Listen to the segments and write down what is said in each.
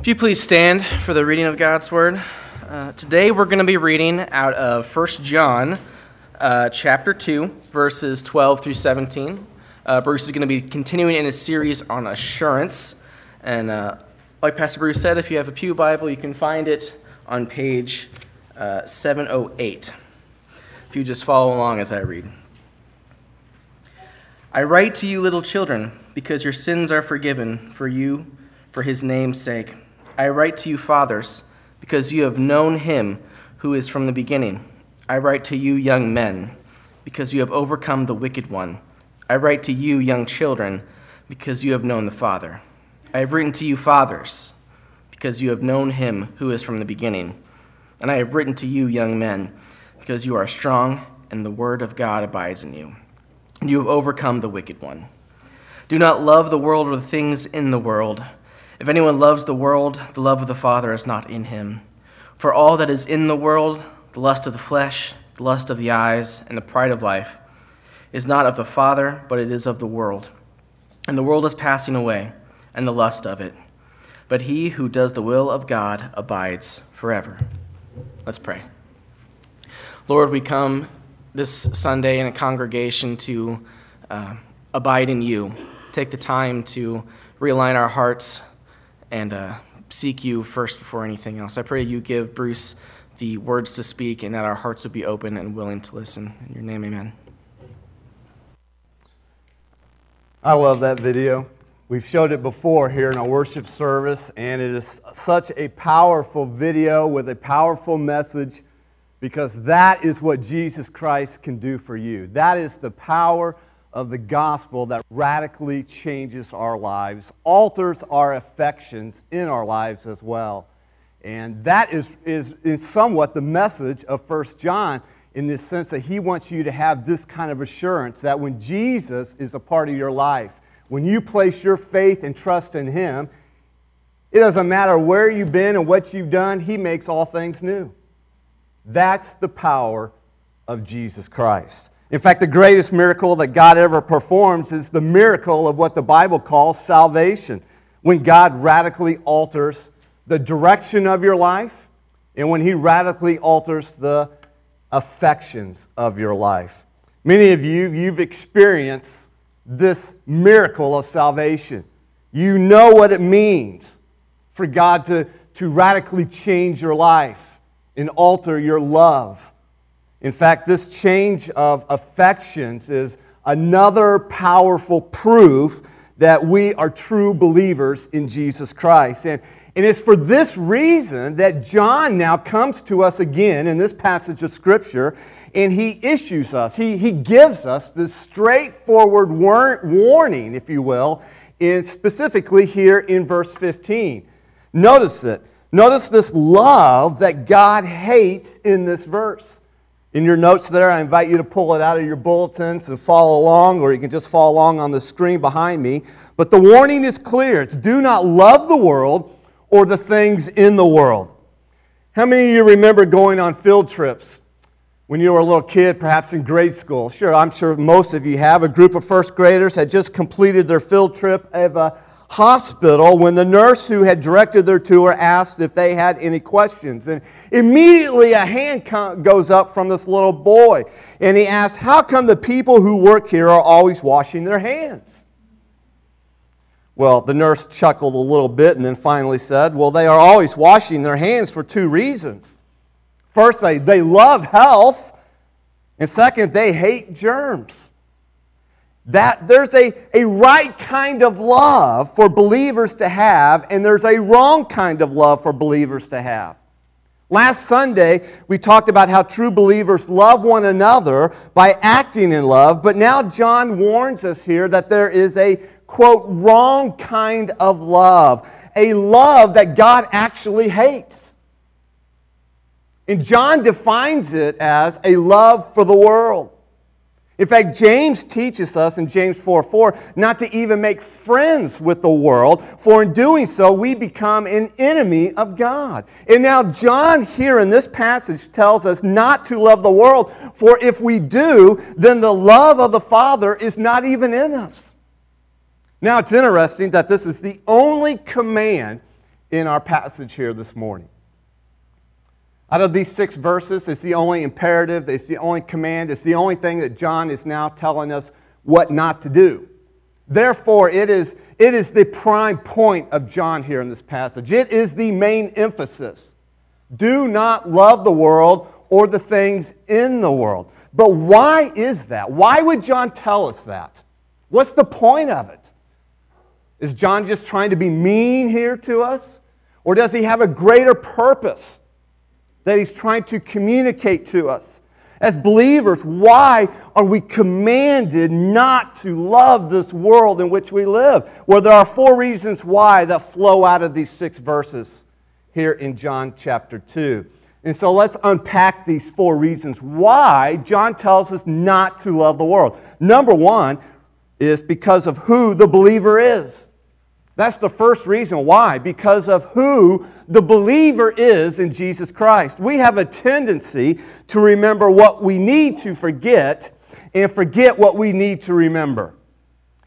If you please stand for the reading of God's Word. Uh, today we're going to be reading out of 1 John uh, chapter 2, verses 12 through 17. Uh, Bruce is going to be continuing in a series on assurance. And uh, like Pastor Bruce said, if you have a Pew Bible, you can find it on page uh, 708. If you just follow along as I read. I write to you, little children, because your sins are forgiven for you for his name's sake. I write to you, fathers, because you have known him who is from the beginning. I write to you, young men, because you have overcome the wicked one. I write to you, young children, because you have known the Father. I have written to you, fathers, because you have known him who is from the beginning. And I have written to you, young men, because you are strong, and the word of God abides in you. And you have overcome the wicked one. Do not love the world or the things in the world. If anyone loves the world, the love of the Father is not in him. For all that is in the world, the lust of the flesh, the lust of the eyes, and the pride of life, is not of the Father, but it is of the world. And the world is passing away, and the lust of it. But he who does the will of God abides forever. Let's pray. Lord, we come this Sunday in a congregation to uh, abide in you. Take the time to realign our hearts and uh, seek you first before anything else. I pray you give Bruce the words to speak and that our hearts would be open and willing to listen. In your name, amen. I love that video. We've showed it before here in our worship service, and it is such a powerful video with a powerful message because that is what Jesus Christ can do for you. That is the power of the gospel that radically changes our lives, alters our affections in our lives as well. And that is, is, is somewhat the message of First John in this sense that he wants you to have this kind of assurance that when Jesus is a part of your life, when you place your faith and trust in him, it doesn't matter where you've been and what you've done, he makes all things new. That's the power of Jesus Christ. In fact, the greatest miracle that God ever performs is the miracle of what the Bible calls salvation. When God radically alters the direction of your life and when He radically alters the affections of your life. Many of you, you've experienced this miracle of salvation. You know what it means for God to, to radically change your life and alter your love in fact, this change of affections is another powerful proof that we are true believers in Jesus Christ. And, and it's for this reason that John now comes to us again in this passage of Scripture and he issues us, he, he gives us this straightforward war- warning, if you will, in, specifically here in verse 15. Notice it. Notice this love that God hates in this verse. In your notes there, I invite you to pull it out of your bulletins and follow along, or you can just follow along on the screen behind me. But the warning is clear it's do not love the world or the things in the world. How many of you remember going on field trips when you were a little kid, perhaps in grade school? Sure, I'm sure most of you have. A group of first graders had just completed their field trip of a hospital when the nurse who had directed their tour asked if they had any questions. And immediately a hand goes up from this little boy. And he asks, How come the people who work here are always washing their hands? Well, the nurse chuckled a little bit and then finally said, Well, they are always washing their hands for two reasons. First, they, they love health, and second, they hate germs that there's a, a right kind of love for believers to have, and there's a wrong kind of love for believers to have. Last Sunday, we talked about how true believers love one another by acting in love, but now John warns us here that there is a, quote, wrong kind of love, a love that God actually hates. And John defines it as a love for the world. In fact, James teaches us in James 4 4 not to even make friends with the world, for in doing so, we become an enemy of God. And now, John here in this passage tells us not to love the world, for if we do, then the love of the Father is not even in us. Now, it's interesting that this is the only command in our passage here this morning. Out of these six verses, it's the only imperative, it's the only command, it's the only thing that John is now telling us what not to do. Therefore, it is, it is the prime point of John here in this passage. It is the main emphasis. Do not love the world or the things in the world. But why is that? Why would John tell us that? What's the point of it? Is John just trying to be mean here to us? Or does he have a greater purpose that he's trying to communicate to us? As believers, why are we commanded not to love this world in which we live? Well, there are four reasons why that flow out of these six verses here in John chapter 2. And so let's unpack these four reasons why John tells us not to love the world. Number one is because of who the believer is. That's the first reason why, because of who the believer is in Jesus Christ. We have a tendency to remember what we need to forget and forget what we need to remember.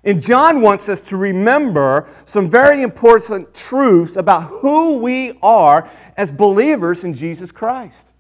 And John wants us to remember some very important truths about who we are as believers in Jesus Christ.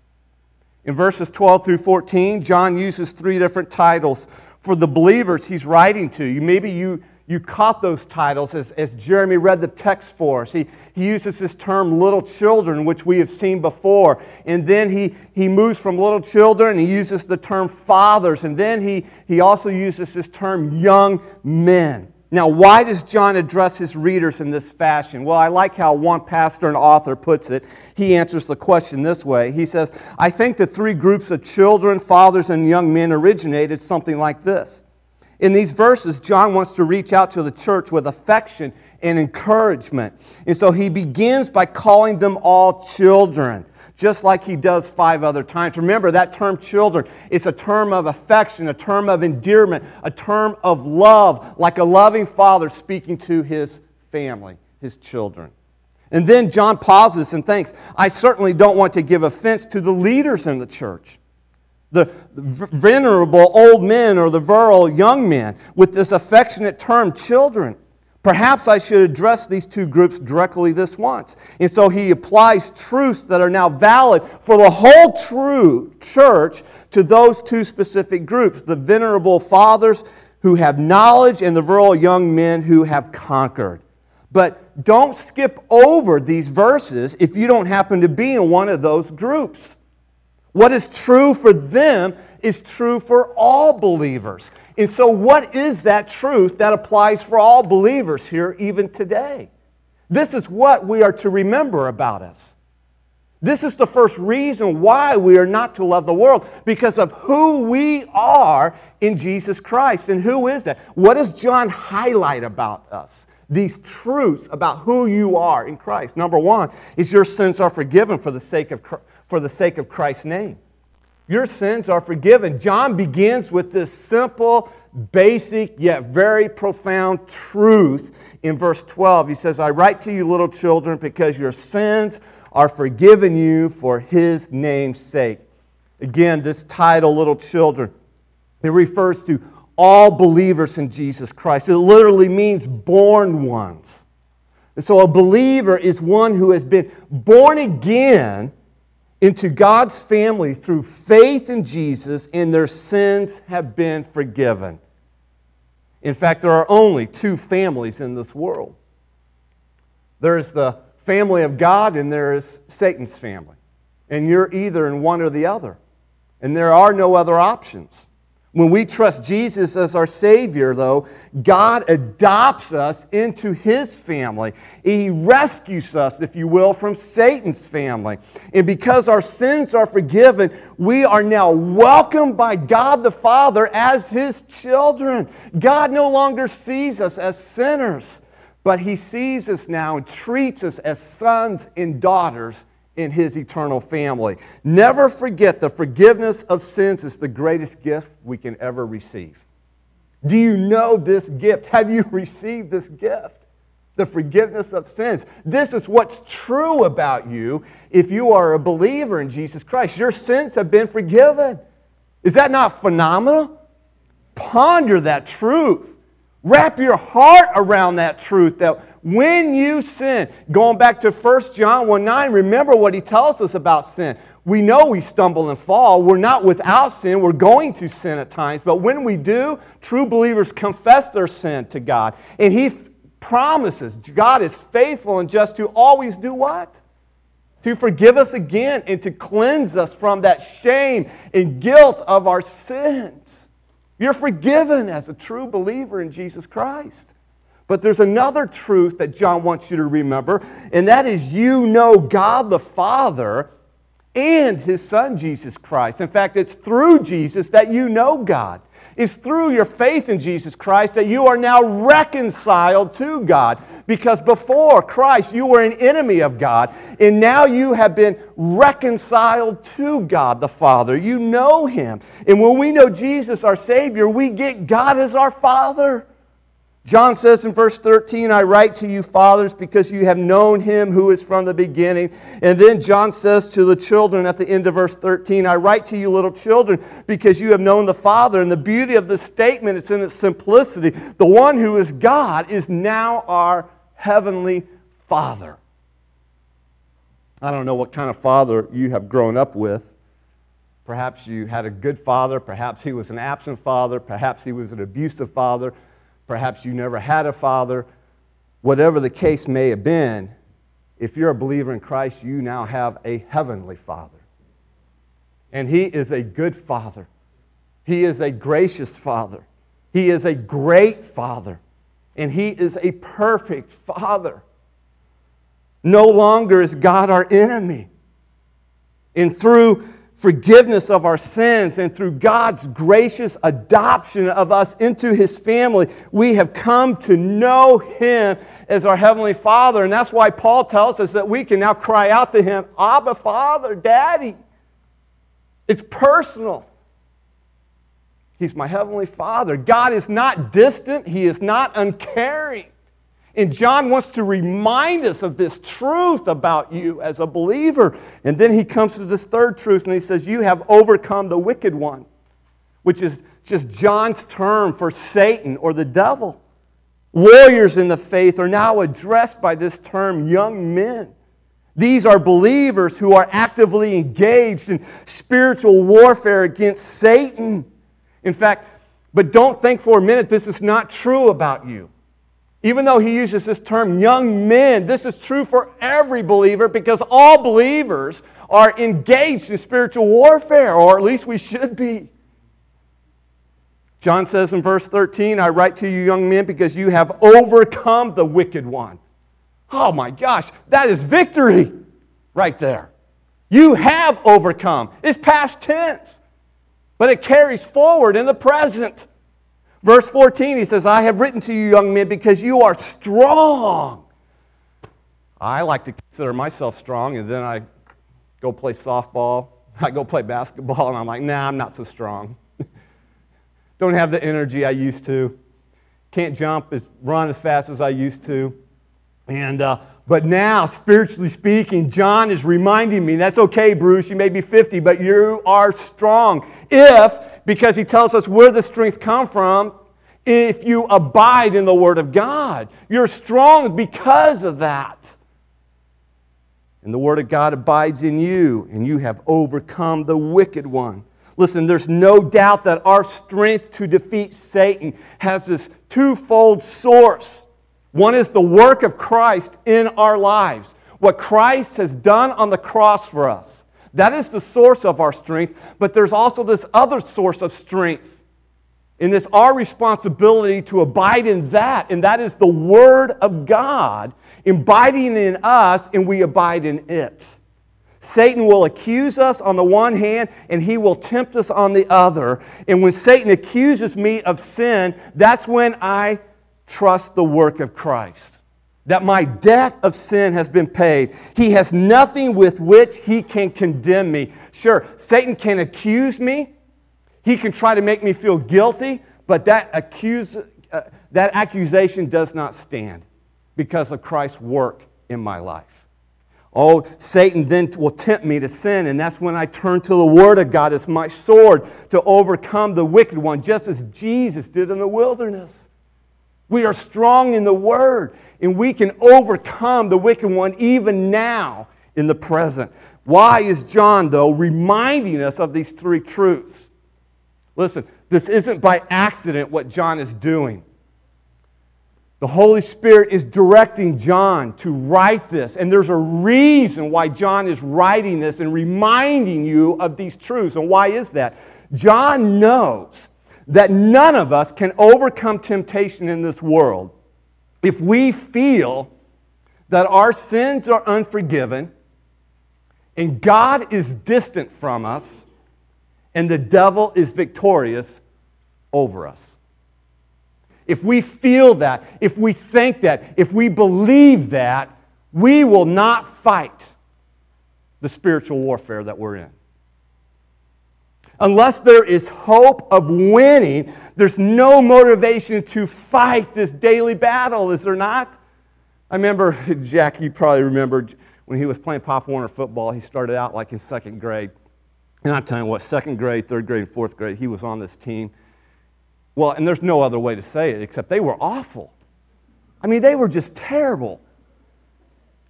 In verses 12 through 14, John uses three different titles for the believers he's writing to. You, maybe you you caught those titles as, as Jeremy read the text for us. He, he uses this term little children, which we have seen before. And then he, he moves from little children, he uses the term fathers. And then he, he also uses this term young men. Now, why does John address his readers in this fashion? Well, I like how one pastor and author puts it. He answers the question this way He says, I think the three groups of children, fathers, and young men originated something like this. In these verses, John wants to reach out to the church with affection and encouragement. And so he begins by calling them all children, just like he does five other times. Remember, that term children, it's a term of affection, a term of endearment, a term of love, like a loving father speaking to his family, his children. And then John pauses and thinks, I certainly don't want to give offense to the leaders in the church the venerable old men or the virile young men with this affectionate term, children. Perhaps I should address these two groups directly this once. And so he applies truths that are now valid for the whole true church to those two specific groups the venerable fathers who have knowledge and the virile young men who have conquered. But don't skip over these verses if you don't happen to be in one of those groups. What is true for them is true for all believers. And so, what is that truth that applies for all believers here, even today? This is what we are to remember about us. This is the first reason why we are not to love the world, because of who we are in Jesus Christ. And who is that? What does John highlight about us? These truths about who you are in Christ. Number one is your sins are forgiven for the sake of Christ for the sake of Christ's name. Your sins are forgiven. John begins with this simple, basic, yet very profound truth in verse 12. He says, I write to you, little children, because your sins are forgiven you for his name's sake. Again, this title, Little Children, it refers to all believers in Jesus Christ. It literally means born ones. And so a believer is one who has been born again into God's family through faith in Jesus, and their sins have been forgiven. In fact, there are only two families in this world there is the family of God, and there is Satan's family. And you're either in one or the other. And there are no other options. When we trust Jesus as our Savior, though, God adopts us into His family. He rescues us, if you will, from Satan's family. And because our sins are forgiven, we are now welcomed by God the Father as His children. God no longer sees us as sinners, but He sees us now and treats us as sons and daughters in his eternal family. Never forget the forgiveness of sins is the greatest gift we can ever receive. Do you know this gift? Have you received this gift? The forgiveness of sins. This is what's true about you if you are a believer in Jesus Christ. Your sins have been forgiven. Is that not phenomenal? Ponder that truth. Wrap your heart around that truth that when you sin, going back to 1 John 1 9, remember what he tells us about sin. We know we stumble and fall. We're not without sin. We're going to sin at times. But when we do, true believers confess their sin to God. And he promises, God is faithful and just to always do what? To forgive us again and to cleanse us from that shame and guilt of our sins. You're forgiven as a true believer in Jesus Christ. But there's another truth that John wants you to remember, and that is you know God the Father and his Son, Jesus Christ. In fact, it's through Jesus that you know God. It's through your faith in Jesus Christ that you are now reconciled to God. Because before Christ, you were an enemy of God, and now you have been reconciled to God the Father. You know Him. And when we know Jesus, our Savior, we get God as our Father. John says in verse 13, I write to you, fathers, because you have known him who is from the beginning. And then John says to the children at the end of verse 13, I write to you, little children, because you have known the Father. And the beauty of this statement, it's in its simplicity. The one who is God is now our heavenly Father. I don't know what kind of father you have grown up with. Perhaps you had a good father, perhaps he was an absent father, perhaps he was an abusive father. Perhaps you never had a father. Whatever the case may have been, if you're a believer in Christ, you now have a heavenly father. And he is a good father. He is a gracious father. He is a great father. And he is a perfect father. No longer is God our enemy. And through forgiveness of our sins and through God's gracious adoption of us into His family, we have come to know Him as our Heavenly Father. And that's why Paul tells us that we can now cry out to Him, Abba, Father, Daddy. It's personal. He's my Heavenly Father. God is not distant, He is not uncaring. And John wants to remind us of this truth about you as a believer. And then he comes to this third truth and he says, You have overcome the wicked one, which is just John's term for Satan or the devil. Warriors in the faith are now addressed by this term young men. These are believers who are actively engaged in spiritual warfare against Satan. In fact, but don't think for a minute this is not true about you. Even though he uses this term young men, this is true for every believer because all believers are engaged in spiritual warfare, or at least we should be. John says in verse 13, I write to you, young men, because you have overcome the wicked one. Oh my gosh, that is victory right there. You have overcome. It's past tense, but it carries forward in the present. Verse 14, he says, I have written to you, young men, because you are strong. I like to consider myself strong, and then I go play softball. I go play basketball, and I'm like, nah, I'm not so strong. Don't have the energy I used to. Can't jump, as, run as fast as I used to. And, uh, but now, spiritually speaking, John is reminding me that's okay, Bruce, you may be 50, but you are strong. If because he tells us where the strength come from if you abide in the word of God. You're strong because of that. And the word of God abides in you, and you have overcome the wicked one. Listen, there's no doubt that our strength to defeat Satan has this twofold source. One is the work of Christ in our lives, what Christ has done on the cross for us. That is the source of our strength, but there's also this other source of strength. And it's our responsibility to abide in that, and that is the Word of God abiding in us, and we abide in it. Satan will accuse us on the one hand, and he will tempt us on the other. And when Satan accuses me of sin, that's when I trust the work of Christ that my debt of sin has been paid. He has nothing with which he can condemn me. Sure, Satan can accuse me, he can try to make me feel guilty, but that, accuse, uh, that accusation does not stand because of Christ's work in my life. Oh, Satan then will tempt me to sin, and that's when I turn to the Word of God as my sword to overcome the wicked one, just as Jesus did in the wilderness. We are strong in the Word, and we can overcome the wicked one even now in the present. Why is John, though, reminding us of these three truths? Listen, this isn't by accident what John is doing. The Holy Spirit is directing John to write this, and there's a reason why John is writing this and reminding you of these truths. And why is that? John knows that none of us can overcome temptation in this world if we feel that our sins are unforgiven and God is distant from us and the devil is victorious over us if we feel that, if we think that, if we believe that, we will not fight the spiritual warfare that we're in. Unless there is hope of winning, there's no motivation to fight this daily battle, is there not? I remember, Jack, you probably remembered when he was playing Pop Warner football, he started out like in second grade. And I'm telling you what, second grade, third grade, and fourth grade, he was on this team. Well, and there's no other way to say it except they were awful. I mean, they were just terrible.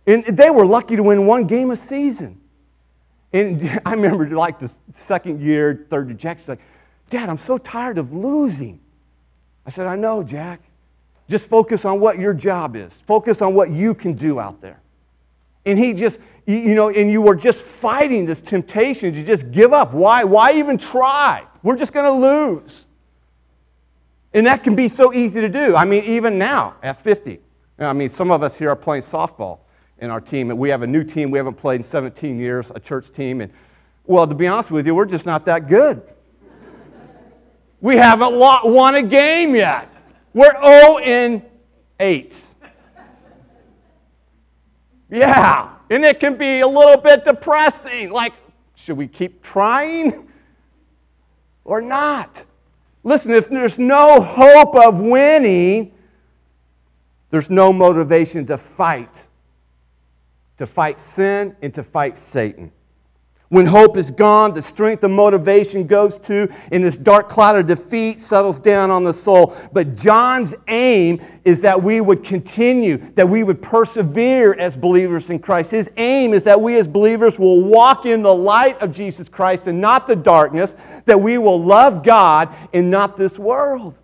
And they were lucky to win one game a season. And I remember like the second year, third year, Jack's like, Dad, I'm so tired of losing. I said, I know, Jack. Just focus on what your job is. Focus on what you can do out there. And he just, you know, and you were just fighting this temptation to just give up. Why? Why even try? We're just going to lose. And that can be so easy to do. I mean, even now at 50. I mean, some of us here are playing softball in our team, and we have a new team we haven't played in 17 years, a church team. And, well, to be honest with you, we're just not that good. we haven't won a game yet. We're 0 in 8. Yeah, and it can be a little bit depressing. Like, should we keep trying or not? Listen, if there's no hope of winning, there's no motivation to fight, to fight sin and to fight Satan. When hope is gone, the strength and motivation goes to, and this dark cloud of defeat settles down on the soul. But John's aim is that we would continue, that we would persevere as believers in Christ. His aim is that we as believers will walk in the light of Jesus Christ and not the darkness, that we will love God and not this world.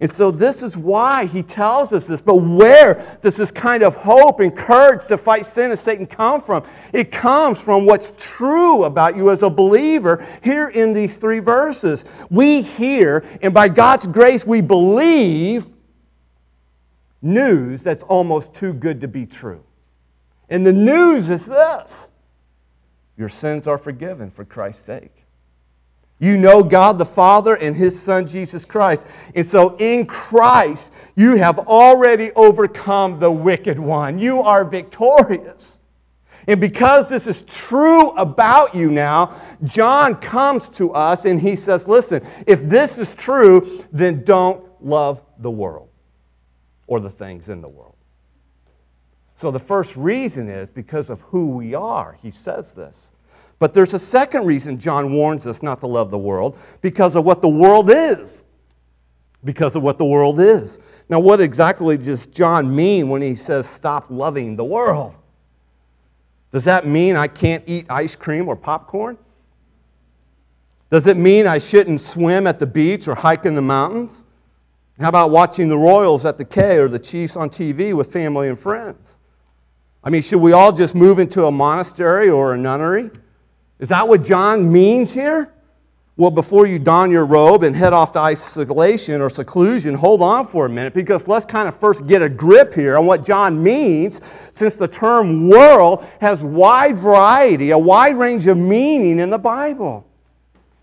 And so, this is why he tells us this. But where does this kind of hope and courage to fight sin and Satan come from? It comes from what's true about you as a believer here in these three verses. We hear, and by God's grace, we believe news that's almost too good to be true. And the news is this your sins are forgiven for Christ's sake. You know God the Father and His Son Jesus Christ. And so in Christ, you have already overcome the wicked one. You are victorious. And because this is true about you now, John comes to us and he says, Listen, if this is true, then don't love the world or the things in the world. So the first reason is because of who we are. He says this. But there's a second reason John warns us not to love the world because of what the world is. Because of what the world is. Now, what exactly does John mean when he says stop loving the world? Does that mean I can't eat ice cream or popcorn? Does it mean I shouldn't swim at the beach or hike in the mountains? How about watching the Royals at the K or the Chiefs on TV with family and friends? I mean, should we all just move into a monastery or a nunnery? Is that what John means here? Well, before you don your robe and head off to isolation or seclusion, hold on for a minute because let's kind of first get a grip here on what John means, since the term world has wide variety, a wide range of meaning in the Bible.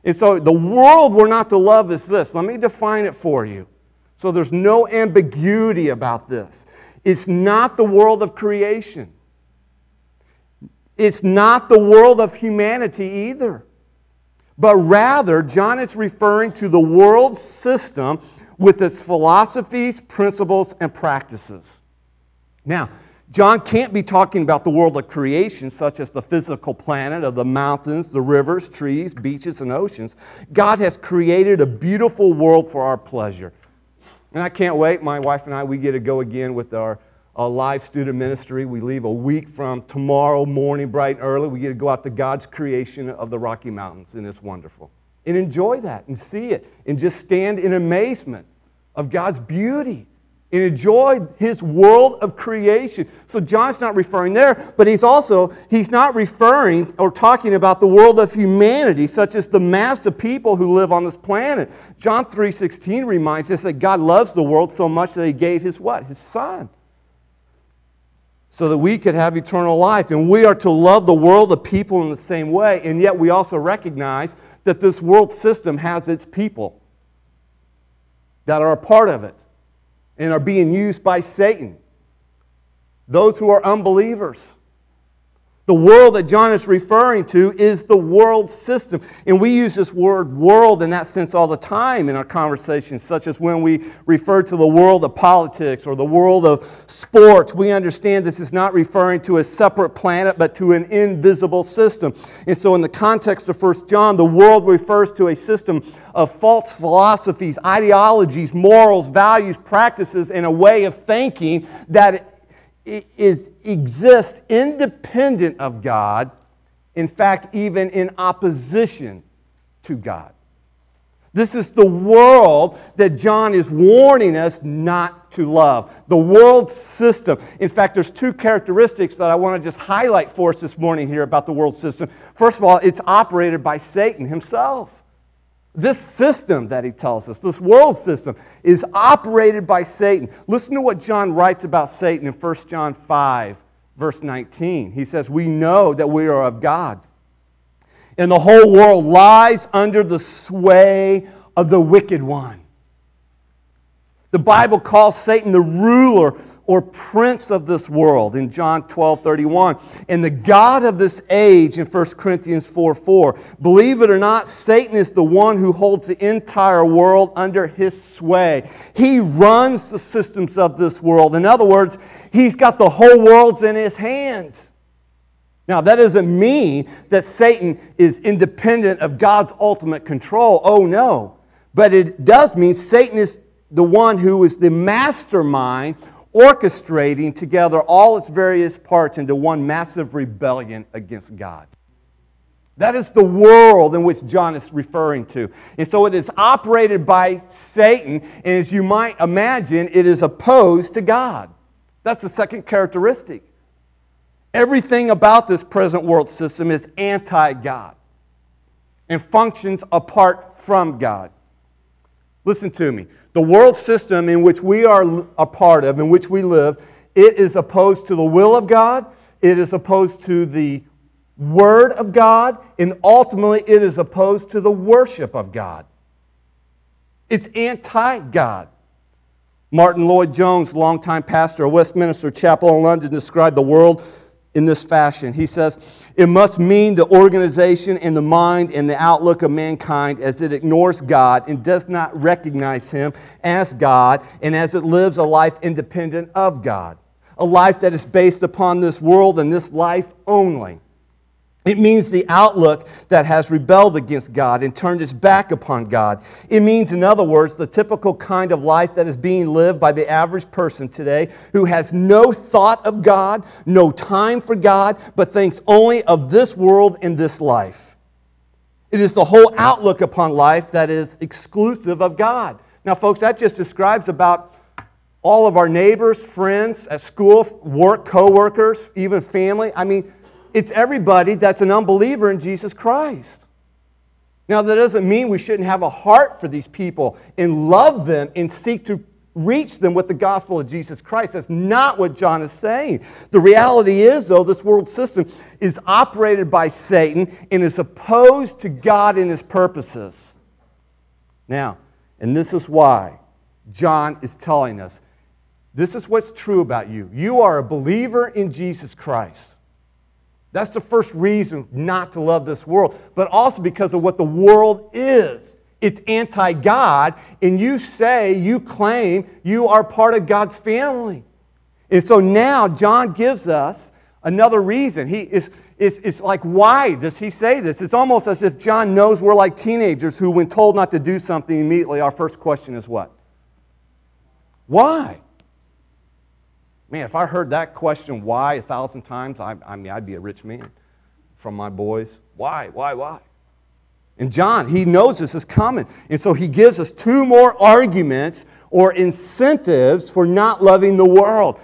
And so the world we're not to love is this. Let me define it for you so there's no ambiguity about this. It's not the world of creation. It's not the world of humanity either. But rather, John is referring to the world system with its philosophies, principles, and practices. Now, John can't be talking about the world of creation, such as the physical planet of the mountains, the rivers, trees, beaches, and oceans. God has created a beautiful world for our pleasure. And I can't wait. My wife and I, we get to go again with our, our live student ministry. We leave a week from tomorrow morning, bright and early. We get to go out to God's creation of the Rocky Mountains, and it's wonderful. And enjoy that and see it and just stand in amazement of God's beauty and enjoy his world of creation. So John's not referring there, but he's also he's not referring or talking about the world of humanity such as the mass of people who live on this planet. John 3:16 reminds us that God loves the world so much that he gave his what? His son. So that we could have eternal life and we are to love the world of people in the same way and yet we also recognize that this world system has its people that are a part of it and are being used by Satan. Those who are unbelievers. The world that John is referring to is the world system. And we use this word world in that sense all the time in our conversations, such as when we refer to the world of politics or the world of sports. We understand this is not referring to a separate planet, but to an invisible system. And so, in the context of 1 John, the world refers to a system of false philosophies, ideologies, morals, values, practices, and a way of thinking that is, exists independent of God, in fact, even in opposition to God. This is the world that John is warning us not to love. The world system. In fact, there's two characteristics that I want to just highlight for us this morning here about the world system. First of all, it's operated by Satan himself. This system that he tells us, this world system, is operated by Satan. Listen to what John writes about Satan in 1 John 5, verse 19. He says, We know that we are of God, and the whole world lies under the sway of the wicked one. The Bible calls Satan the ruler or prince of this world in John 12 31. And the God of this age in 1 Corinthians 4 4. Believe it or not, Satan is the one who holds the entire world under his sway. He runs the systems of this world. In other words, he's got the whole world in his hands. Now, that doesn't mean that Satan is independent of God's ultimate control. Oh, no. But it does mean Satan is the one who is the mastermind orchestrating together all its various parts into one massive rebellion against God. That is the world in which John is referring to. And so it is operated by Satan, and as you might imagine, it is opposed to God. That's the second characteristic. Everything about this present world system is anti God and functions apart from God. Listen to me the world system in which we are a part of, in which we live, it is opposed to the will of God, it is opposed to the Word of God, and ultimately it is opposed to the worship of God. It's anti God. Martyn Lloyd-Jones, longtime pastor of Westminster Chapel in London, described the world in this fashion. He says, It must mean the organization and the mind and the outlook of mankind as it ignores God and does not recognize Him as God and as it lives a life independent of God, a life that is based upon this world and this life only. It means the outlook that has rebelled against God and turned its back upon God. It means, in other words, the typical kind of life that is being lived by the average person today who has no thought of God, no time for God, but thinks only of this world and this life. It is the whole outlook upon life that is exclusive of God. Now, folks, that just describes about all of our neighbors, friends, at school, work, co workers, even family. I mean, it's everybody that's an unbeliever in Jesus Christ. Now, that doesn't mean we shouldn't have a heart for these people and love them and seek to reach them with the gospel of Jesus Christ. That's not what John is saying. The reality is, though, this world system is operated by Satan and is opposed to God and his purposes. Now, and this is why John is telling us this is what's true about you. You are a believer in Jesus Christ. That's the first reason not to love this world, but also because of what the world is. It's anti God, and you say, you claim you are part of God's family. And so now John gives us another reason. He is, it's, it's like, why does he say this? It's almost as if John knows we're like teenagers who, when told not to do something immediately, our first question is what? Why? Man, if I heard that question, why, a thousand times, I, I mean, I'd be a rich man from my boys. Why, why, why? And John, he knows this is coming. And so he gives us two more arguments or incentives for not loving the world.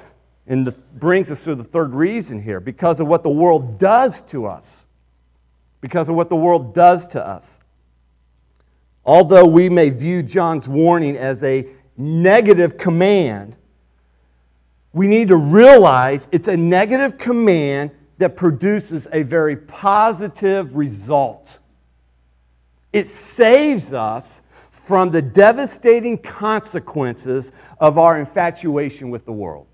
And the, brings us to the third reason here because of what the world does to us. Because of what the world does to us. Although we may view John's warning as a negative command, we need to realize it's a negative command that produces a very positive result. It saves us from the devastating consequences of our infatuation with the world.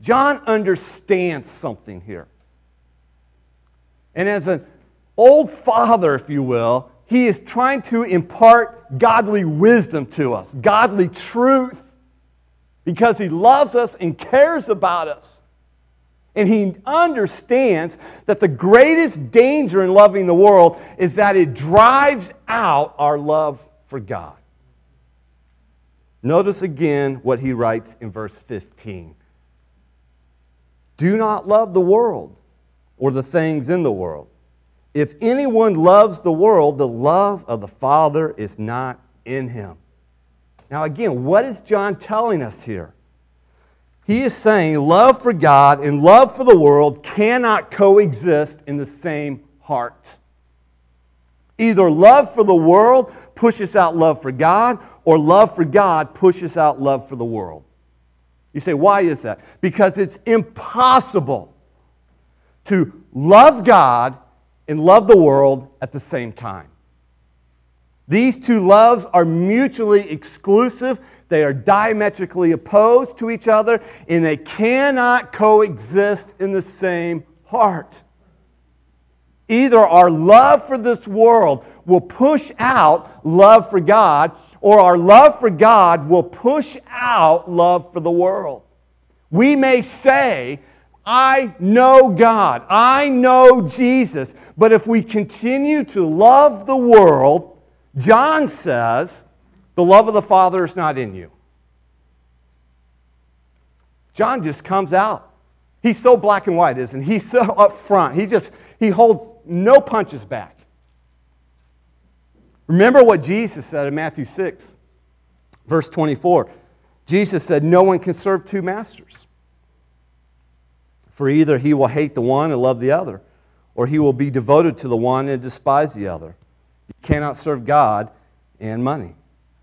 John understands something here. And as an old father, if you will, he is trying to impart godly wisdom to us, godly truth, because he loves us and cares about us. And he understands that the greatest danger in loving the world is that it drives out our love for God. Notice again what he writes in verse 15 Do not love the world or the things in the world. If anyone loves the world, the love of the Father is not in him. Now, again, what is John telling us here? He is saying love for God and love for the world cannot coexist in the same heart. Either love for the world pushes out love for God, or love for God pushes out love for the world. You say, why is that? Because it's impossible to love God and love the world at the same time. These two loves are mutually exclusive they are diametrically opposed to each other, and they cannot coexist in the same heart. Either our love for this world will push out love for God, or our love for God will push out love for the world. We may say, I know God, I know Jesus, but if we continue to love the world, John says, the love of the Father is not in you. John just comes out. He's so black and white, isn't he? He's so upfront. He just he holds no punches back. Remember what Jesus said in Matthew 6, verse 24. Jesus said, No one can serve two masters. For either he will hate the one and love the other, or he will be devoted to the one and despise the other. You cannot serve God and money.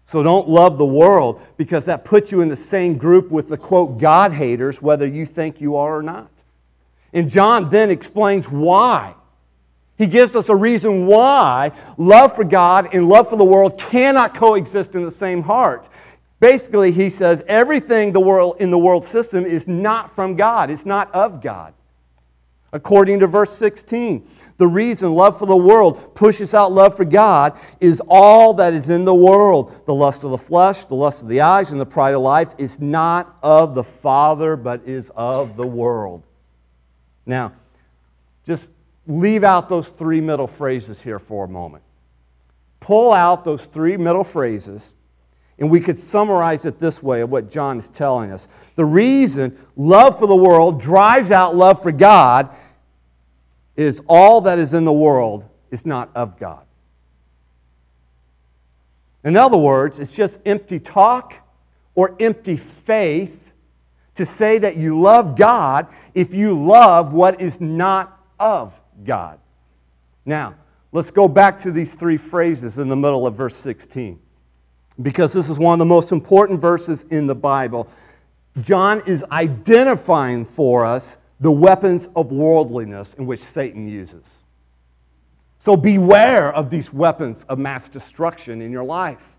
So don't love the world because that puts you in the same group with the quote God haters, whether you think you are or not. And John then explains why. He gives us a reason why love for God and love for the world cannot coexist in the same heart. Basically, he says everything the world, in the world system is not from God, it's not of God. According to verse 16, the reason love for the world pushes out love for God is all that is in the world. The lust of the flesh, the lust of the eyes, and the pride of life is not of the Father, but is of the world. Now, just leave out those three middle phrases here for a moment. Pull out those three middle phrases, and we could summarize it this way of what John is telling us. The reason love for the world drives out love for God is all that is in the world is not of God. In other words, it's just empty talk or empty faith to say that you love God if you love what is not of God. Now, let's go back to these three phrases in the middle of verse 16 because this is one of the most important verses in the Bible. John is identifying for us the weapons of worldliness in which Satan uses. So beware of these weapons of mass destruction in your life.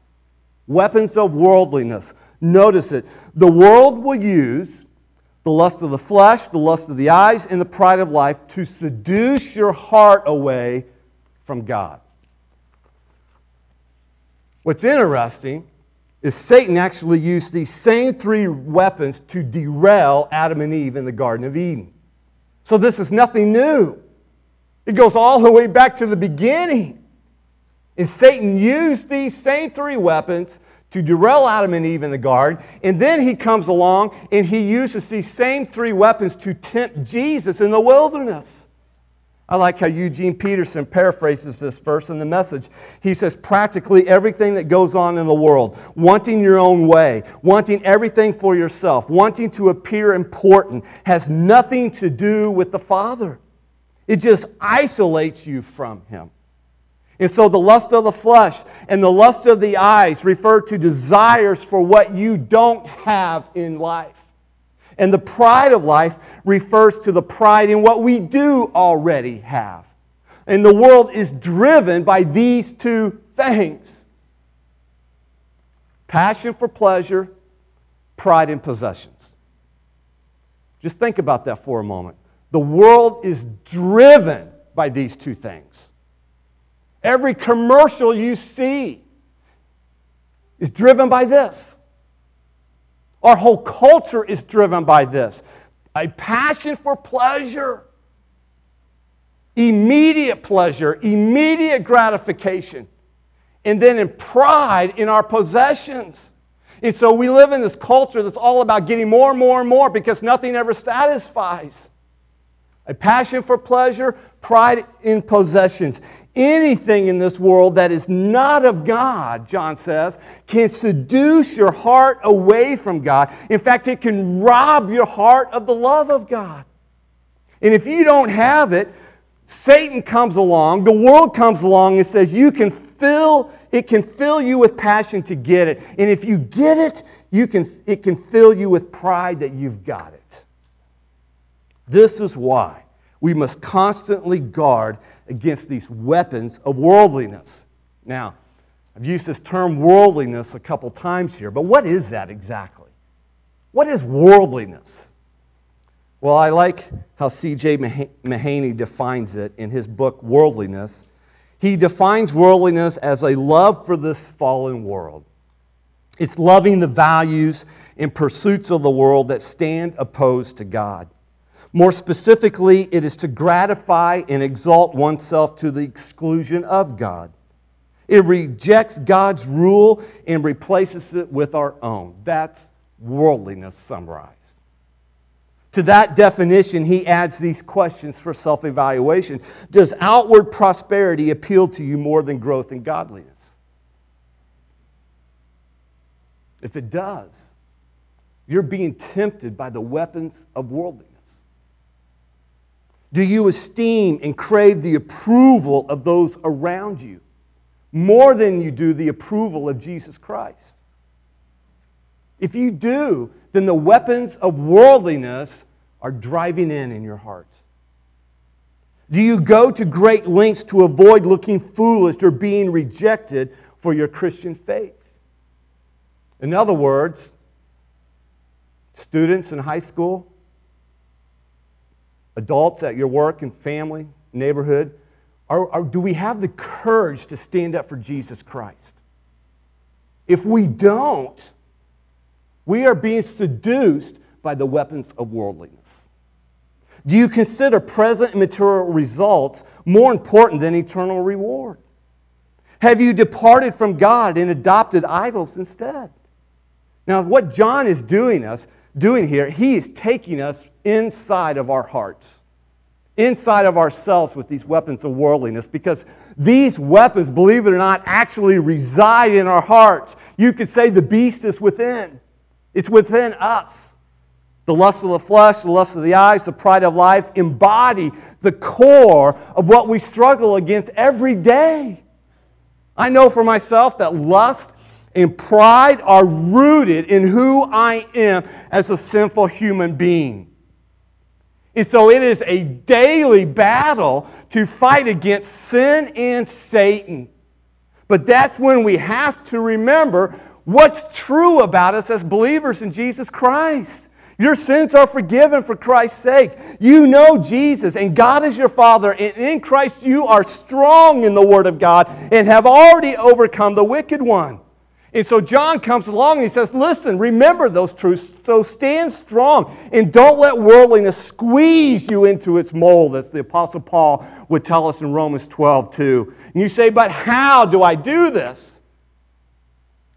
Weapons of worldliness. Notice it. The world will use the lust of the flesh, the lust of the eyes, and the pride of life to seduce your heart away from God. What's interesting is Satan actually used these same three weapons to derail Adam and Eve in the Garden of Eden. So this is nothing new. It goes all the way back to the beginning. And Satan used these same three weapons to derail Adam and Eve in the garden. And then he comes along and he uses these same three weapons to tempt Jesus in the wilderness. I like how Eugene Peterson paraphrases this verse in the message. He says, practically everything that goes on in the world, wanting your own way, wanting everything for yourself, wanting to appear important, has nothing to do with the Father. It just isolates you from Him. And so the lust of the flesh and the lust of the eyes refer to desires for what you don't have in life. And the pride of life refers to the pride in what we do already have. And the world is driven by these two things passion for pleasure, pride in possessions. Just think about that for a moment. The world is driven by these two things. Every commercial you see is driven by this. Our whole culture is driven by this a passion for pleasure, immediate pleasure, immediate gratification, and then in pride in our possessions. And so we live in this culture that's all about getting more and more and more because nothing ever satisfies. A passion for pleasure, pride in possessions. Anything in this world that is not of God, John says, can seduce your heart away from God. In fact, it can rob your heart of the love of God. And if you don't have it, Satan comes along, the world comes along and says you can fill it can fill you with passion to get it. And if you get it, you can it can fill you with pride that you've got it. This is why we must constantly guard against these weapons of worldliness. Now, I've used this term worldliness a couple times here, but what is that exactly? What is worldliness? Well, I like how C.J. Mahaney defines it in his book, Worldliness. He defines worldliness as a love for this fallen world. It's loving the values and pursuits of the world that stand opposed to God. More specifically, it is to gratify and exalt oneself to the exclusion of God. It rejects God's rule and replaces it with our own. That's worldliness summarized. To that definition, he adds these questions for self evaluation Does outward prosperity appeal to you more than growth in godliness? If it does, you're being tempted by the weapons of worldliness. Do you esteem and crave the approval of those around you more than you do the approval of Jesus Christ? If you do, then the weapons of worldliness are driving in in your heart. Do you go to great lengths to avoid looking foolish or being rejected for your Christian faith? In other words, students in high school, adults at your work and family, neighborhood, are, do we have the courage to stand up for Jesus Christ? If we don't, we are being seduced by the weapons of worldliness. Do you consider present material results more important than eternal reward? Have you departed from God and adopted idols instead? Now, what John is doing us doing here, he is taking us inside of our hearts, inside of ourselves with these weapons of worldliness, because these weapons, believe it or not, actually reside in our hearts. You could say the beast is within, it's within us. The lust of the flesh, the lust of the eyes, the pride of life embody the core of what we struggle against every day. I know for myself that lust and pride are rooted in who I am as a sinful human being. And so it is a daily battle to fight against sin and Satan. But that's when we have to remember what's true about us as believers in Jesus Christ. Your sins are forgiven for Christ's sake. You know Jesus, and God is your Father, and in Christ you are strong in the Word of God and have already overcome the wicked one. And so John comes along and he says, Listen, remember those truths. So stand strong and don't let worldliness squeeze you into its mold, as the Apostle Paul would tell us in Romans 12, 2. And you say, But how do I do this?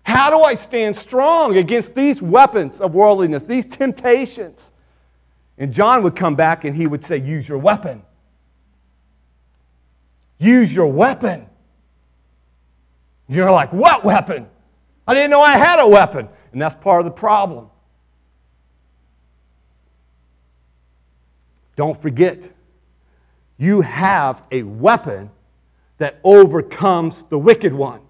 How do I stand strong against these weapons of worldliness, these temptations? And John would come back and he would say, Use your weapon. Use your weapon. You're like, What weapon? I didn't know I had a weapon. And that's part of the problem. Don't forget, you have a weapon that overcomes the wicked one.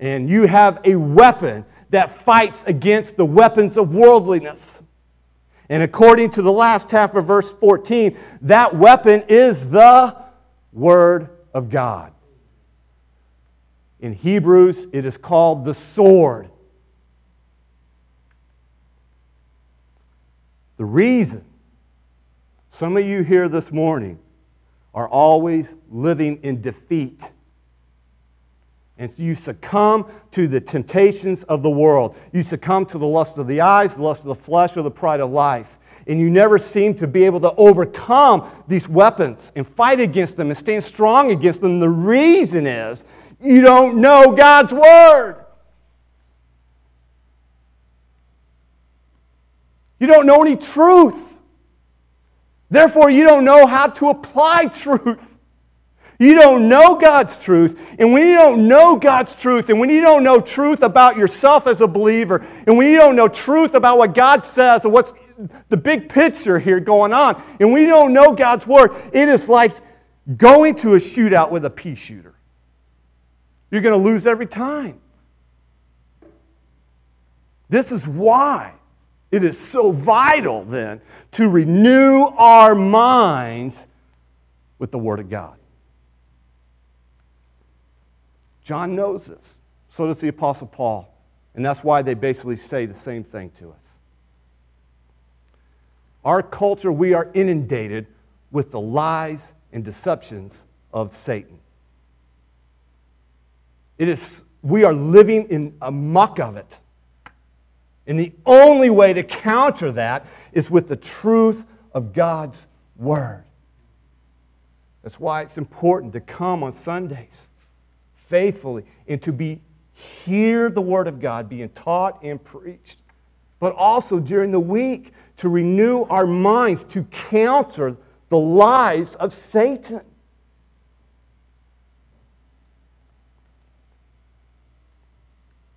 And you have a weapon that fights against the weapons of worldliness. And according to the last half of verse 14, that weapon is the Word of God. In Hebrews, it is called the sword. The reason some of you here this morning are always living in defeat. And so you succumb to the temptations of the world. You succumb to the lust of the eyes, the lust of the flesh, or the pride of life. And you never seem to be able to overcome these weapons and fight against them and stand strong against them. The reason is you don't know God's Word. You don't know any truth. Therefore, you don't know how to apply truth. You don't know God's truth. And when you don't know God's truth, and when you don't know truth about yourself as a believer, and when you don't know truth about what God says and what's the big picture here going on, and when you don't know God's word, it is like going to a shootout with a pea shooter. You're going to lose every time. This is why it is so vital then to renew our minds with the Word of God. John knows this. So does the Apostle Paul. And that's why they basically say the same thing to us. Our culture, we are inundated with the lies and deceptions of Satan. It is, we are living in a muck of it. And the only way to counter that is with the truth of God's Word. That's why it's important to come on Sundays faithfully and to be hear the Word of God being taught and preached, but also during the week to renew our minds to counter the lies of Satan.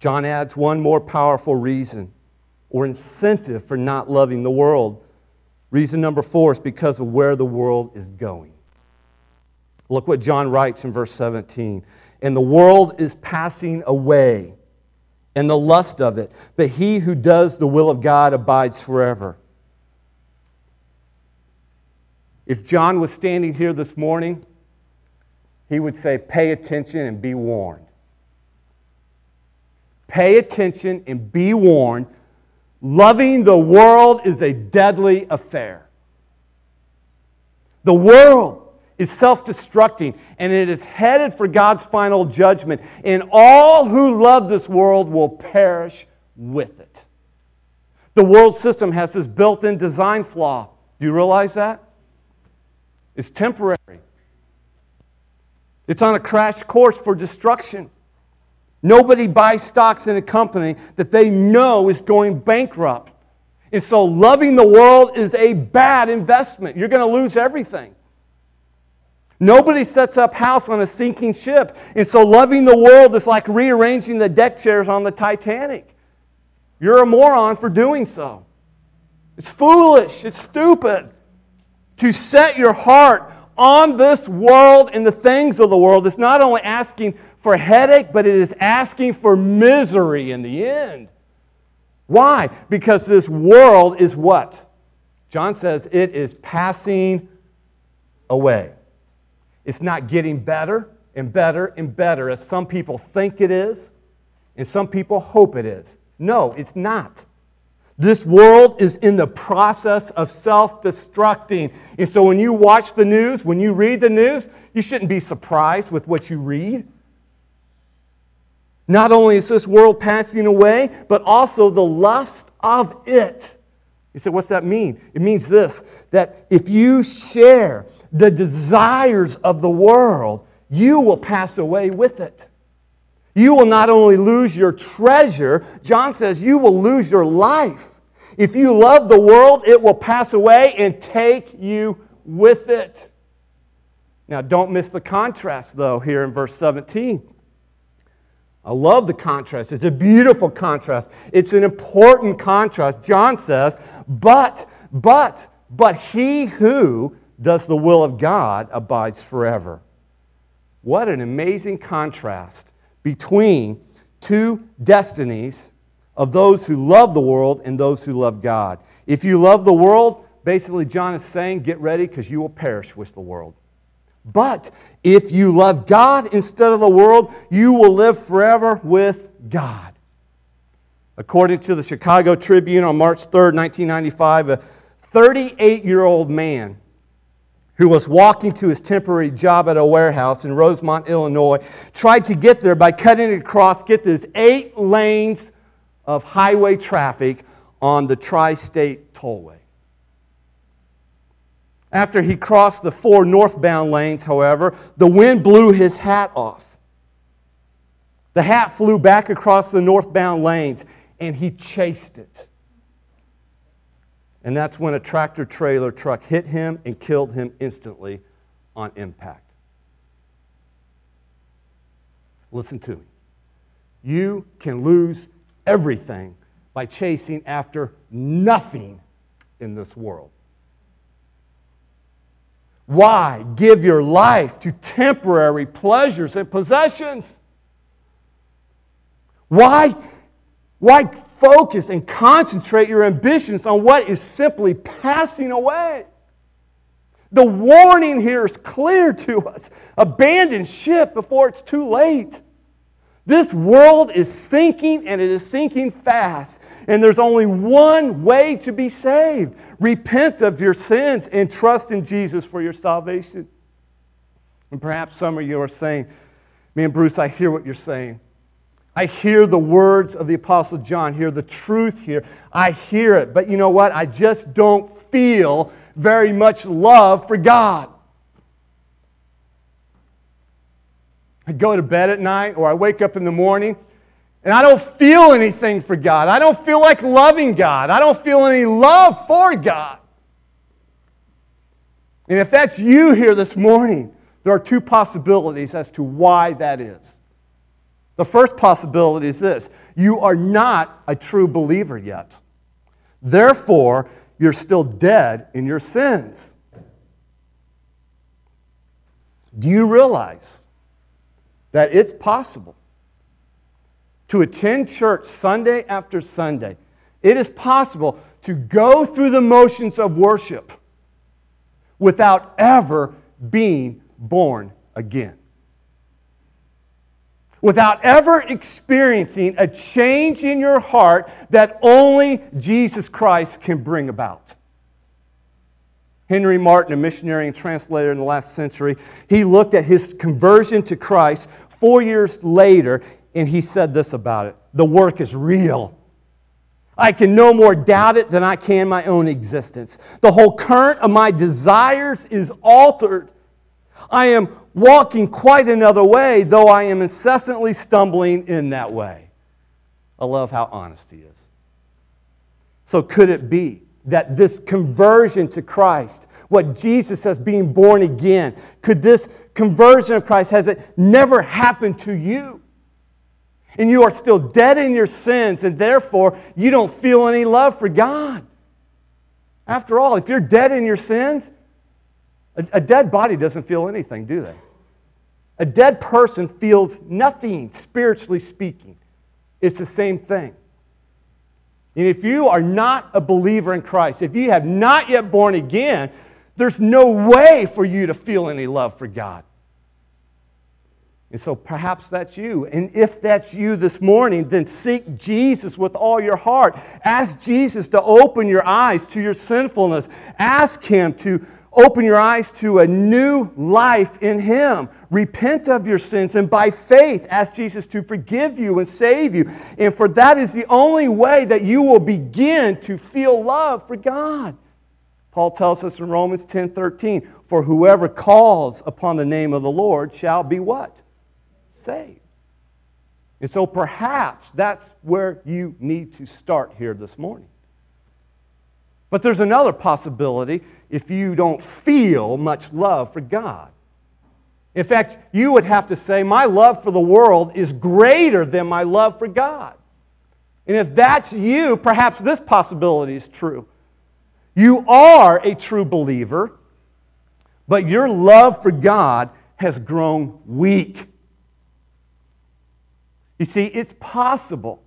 John adds one more powerful reason or incentive for not loving the world. Reason number four is because of where the world is going. Look what John writes in verse 17. And the world is passing away, and the lust of it, but he who does the will of God abides forever. If John was standing here this morning, he would say, Pay attention and be warned. Pay attention and be warned. Loving the world is a deadly affair. The world is self destructing and it is headed for God's final judgment. And all who love this world will perish with it. The world system has this built in design flaw. Do you realize that? It's temporary, it's on a crash course for destruction. Nobody buys stocks in a company that they know is going bankrupt. And so loving the world is a bad investment. You're going to lose everything. Nobody sets up house on a sinking ship. And so loving the world is like rearranging the deck chairs on the Titanic. You're a moron for doing so. It's foolish, it's stupid to set your heart on this world and the things of the world. It's not only asking for headache, but it is asking for misery in the end. Why? Because this world is what? John says it is passing away. It's not getting better and better and better as some people think it is and some people hope it is. No, it's not. This world is in the process of self destructing. And so when you watch the news, when you read the news, you shouldn't be surprised with what you read. Not only is this world passing away, but also the lust of it. You say, what's that mean? It means this that if you share the desires of the world, you will pass away with it. You will not only lose your treasure, John says, you will lose your life. If you love the world, it will pass away and take you with it. Now, don't miss the contrast, though, here in verse 17. I love the contrast. It's a beautiful contrast. It's an important contrast. John says, but, but, but he who does the will of God abides forever. What an amazing contrast between two destinies of those who love the world and those who love God. If you love the world, basically, John is saying, get ready because you will perish with the world. But if you love God instead of the world, you will live forever with God. According to the Chicago Tribune on March 3rd, 1995, a 38 year old man who was walking to his temporary job at a warehouse in Rosemont, Illinois, tried to get there by cutting across, get this, eight lanes of highway traffic on the tri state tollway. After he crossed the four northbound lanes, however, the wind blew his hat off. The hat flew back across the northbound lanes, and he chased it. And that's when a tractor trailer truck hit him and killed him instantly on impact. Listen to me. You can lose everything by chasing after nothing in this world. Why give your life to temporary pleasures and possessions? Why, why focus and concentrate your ambitions on what is simply passing away? The warning here is clear to us abandon ship before it's too late. This world is sinking and it is sinking fast. And there's only one way to be saved repent of your sins and trust in Jesus for your salvation. And perhaps some of you are saying, Man, Bruce, I hear what you're saying. I hear the words of the Apostle John, hear the truth here. I hear it. But you know what? I just don't feel very much love for God. I go to bed at night or I wake up in the morning and I don't feel anything for God. I don't feel like loving God. I don't feel any love for God. And if that's you here this morning, there are two possibilities as to why that is. The first possibility is this you are not a true believer yet. Therefore, you're still dead in your sins. Do you realize that it's possible to attend church Sunday after Sunday. It is possible to go through the motions of worship without ever being born again. Without ever experiencing a change in your heart that only Jesus Christ can bring about. Henry Martyn, a missionary and translator in the last century, he looked at his conversion to Christ four years later and he said this about it The work is real. I can no more doubt it than I can my own existence. The whole current of my desires is altered. I am walking quite another way, though I am incessantly stumbling in that way. I love how honest he is. So, could it be that this conversion to Christ, what Jesus says, being born again, could this conversion of Christ, has it never happened to you? And you are still dead in your sins, and therefore you don't feel any love for God. After all, if you're dead in your sins, a, a dead body doesn't feel anything, do they? A dead person feels nothing, spiritually speaking. It's the same thing. And if you are not a believer in Christ, if you have not yet born again, there's no way for you to feel any love for God. And so perhaps that's you. And if that's you this morning, then seek Jesus with all your heart. Ask Jesus to open your eyes to your sinfulness. Ask Him to open your eyes to a new life in Him. Repent of your sins and by faith ask Jesus to forgive you and save you. And for that is the only way that you will begin to feel love for God. Paul tells us in Romans 10 13, for whoever calls upon the name of the Lord shall be what? Saved. And so perhaps that's where you need to start here this morning. But there's another possibility if you don't feel much love for God. In fact, you would have to say, My love for the world is greater than my love for God. And if that's you, perhaps this possibility is true. You are a true believer, but your love for God has grown weak. You see, it's possible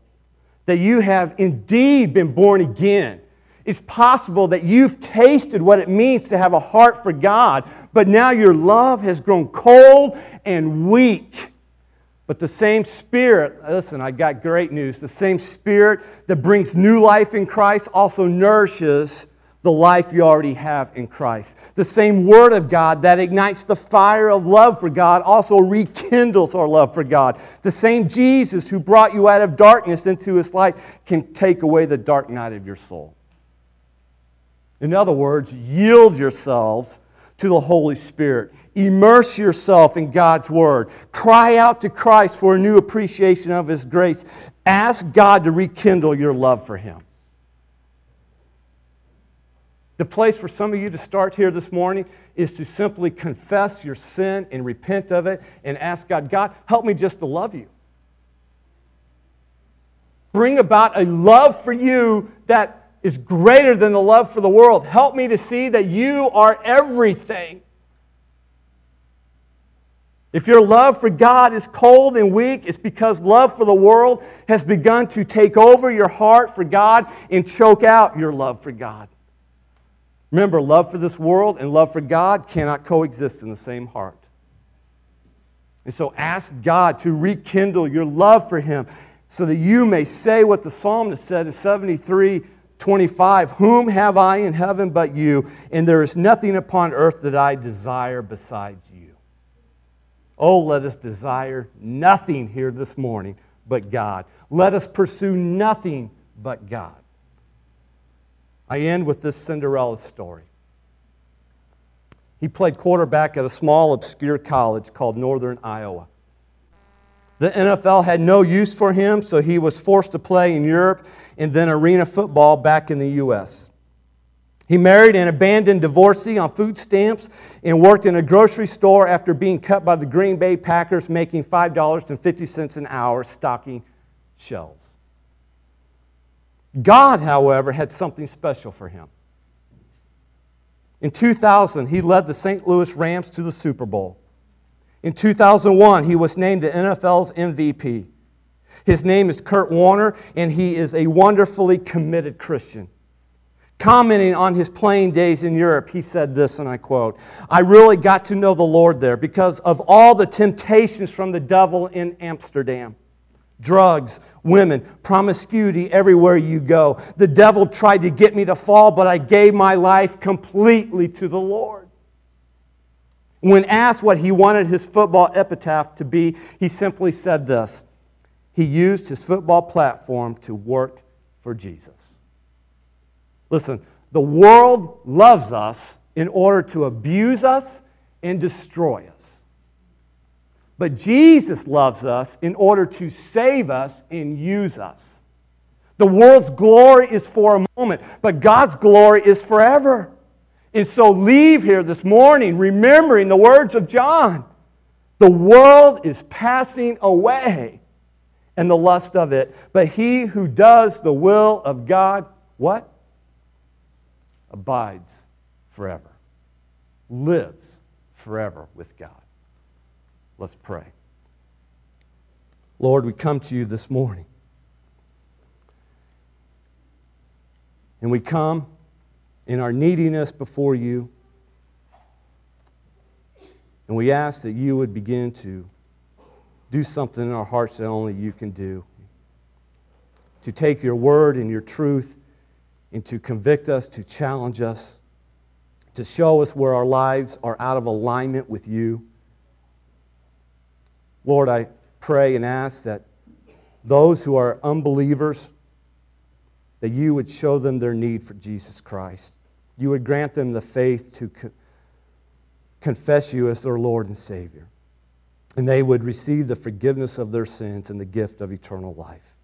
that you have indeed been born again. It's possible that you've tasted what it means to have a heart for God, but now your love has grown cold and weak. But the same Spirit, listen, I got great news. The same Spirit that brings new life in Christ also nourishes the life you already have in Christ. The same Word of God that ignites the fire of love for God also rekindles our love for God. The same Jesus who brought you out of darkness into His light can take away the dark night of your soul. In other words, yield yourselves to the Holy Spirit. Immerse yourself in God's Word. Cry out to Christ for a new appreciation of His grace. Ask God to rekindle your love for Him. The place for some of you to start here this morning is to simply confess your sin and repent of it and ask God, God, help me just to love you. Bring about a love for you that is greater than the love for the world. Help me to see that you are everything. If your love for God is cold and weak, it's because love for the world has begun to take over your heart for God and choke out your love for God. Remember, love for this world and love for God cannot coexist in the same heart. And so ask God to rekindle your love for Him so that you may say what the psalmist said in 73 25 Whom have I in heaven but you? And there is nothing upon earth that I desire besides you. Oh, let us desire nothing here this morning but God. Let us pursue nothing but God. I end with this Cinderella story. He played quarterback at a small, obscure college called Northern Iowa. The NFL had no use for him, so he was forced to play in Europe and then arena football back in the U.S. He married an abandoned divorcee on food stamps and worked in a grocery store after being cut by the Green Bay Packers, making $5.50 an hour stocking shelves. God, however, had something special for him. In 2000, he led the St. Louis Rams to the Super Bowl. In 2001, he was named the NFL's MVP. His name is Kurt Warner, and he is a wonderfully committed Christian. Commenting on his playing days in Europe, he said this, and I quote I really got to know the Lord there because of all the temptations from the devil in Amsterdam drugs, women, promiscuity everywhere you go. The devil tried to get me to fall, but I gave my life completely to the Lord. When asked what he wanted his football epitaph to be, he simply said this He used his football platform to work for Jesus. Listen, the world loves us in order to abuse us and destroy us. But Jesus loves us in order to save us and use us. The world's glory is for a moment, but God's glory is forever. And so leave here this morning remembering the words of John. The world is passing away and the lust of it, but he who does the will of God, what? Abides forever, lives forever with God. Let's pray. Lord, we come to you this morning. And we come in our neediness before you. And we ask that you would begin to do something in our hearts that only you can do. To take your word and your truth and to convict us, to challenge us, to show us where our lives are out of alignment with you. Lord, I pray and ask that those who are unbelievers, that you would show them their need for Jesus Christ. You would grant them the faith to co- confess you as their Lord and Savior. and they would receive the forgiveness of their sins and the gift of eternal life.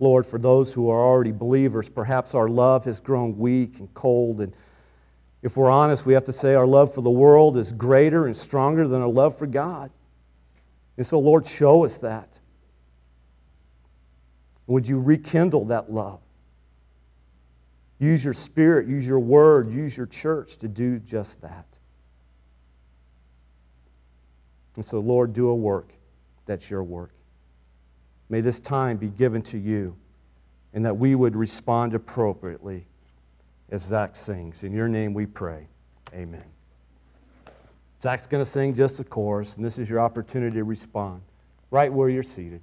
Lord, for those who are already believers, perhaps our love has grown weak and cold. And if we're honest, we have to say our love for the world is greater and stronger than our love for God. And so, Lord, show us that. Would you rekindle that love? Use your spirit, use your word, use your church to do just that. And so, Lord, do a work that's your work. May this time be given to you and that we would respond appropriately as Zach sings. In your name we pray. Amen. Zach's going to sing just the chorus, and this is your opportunity to respond right where you're seated.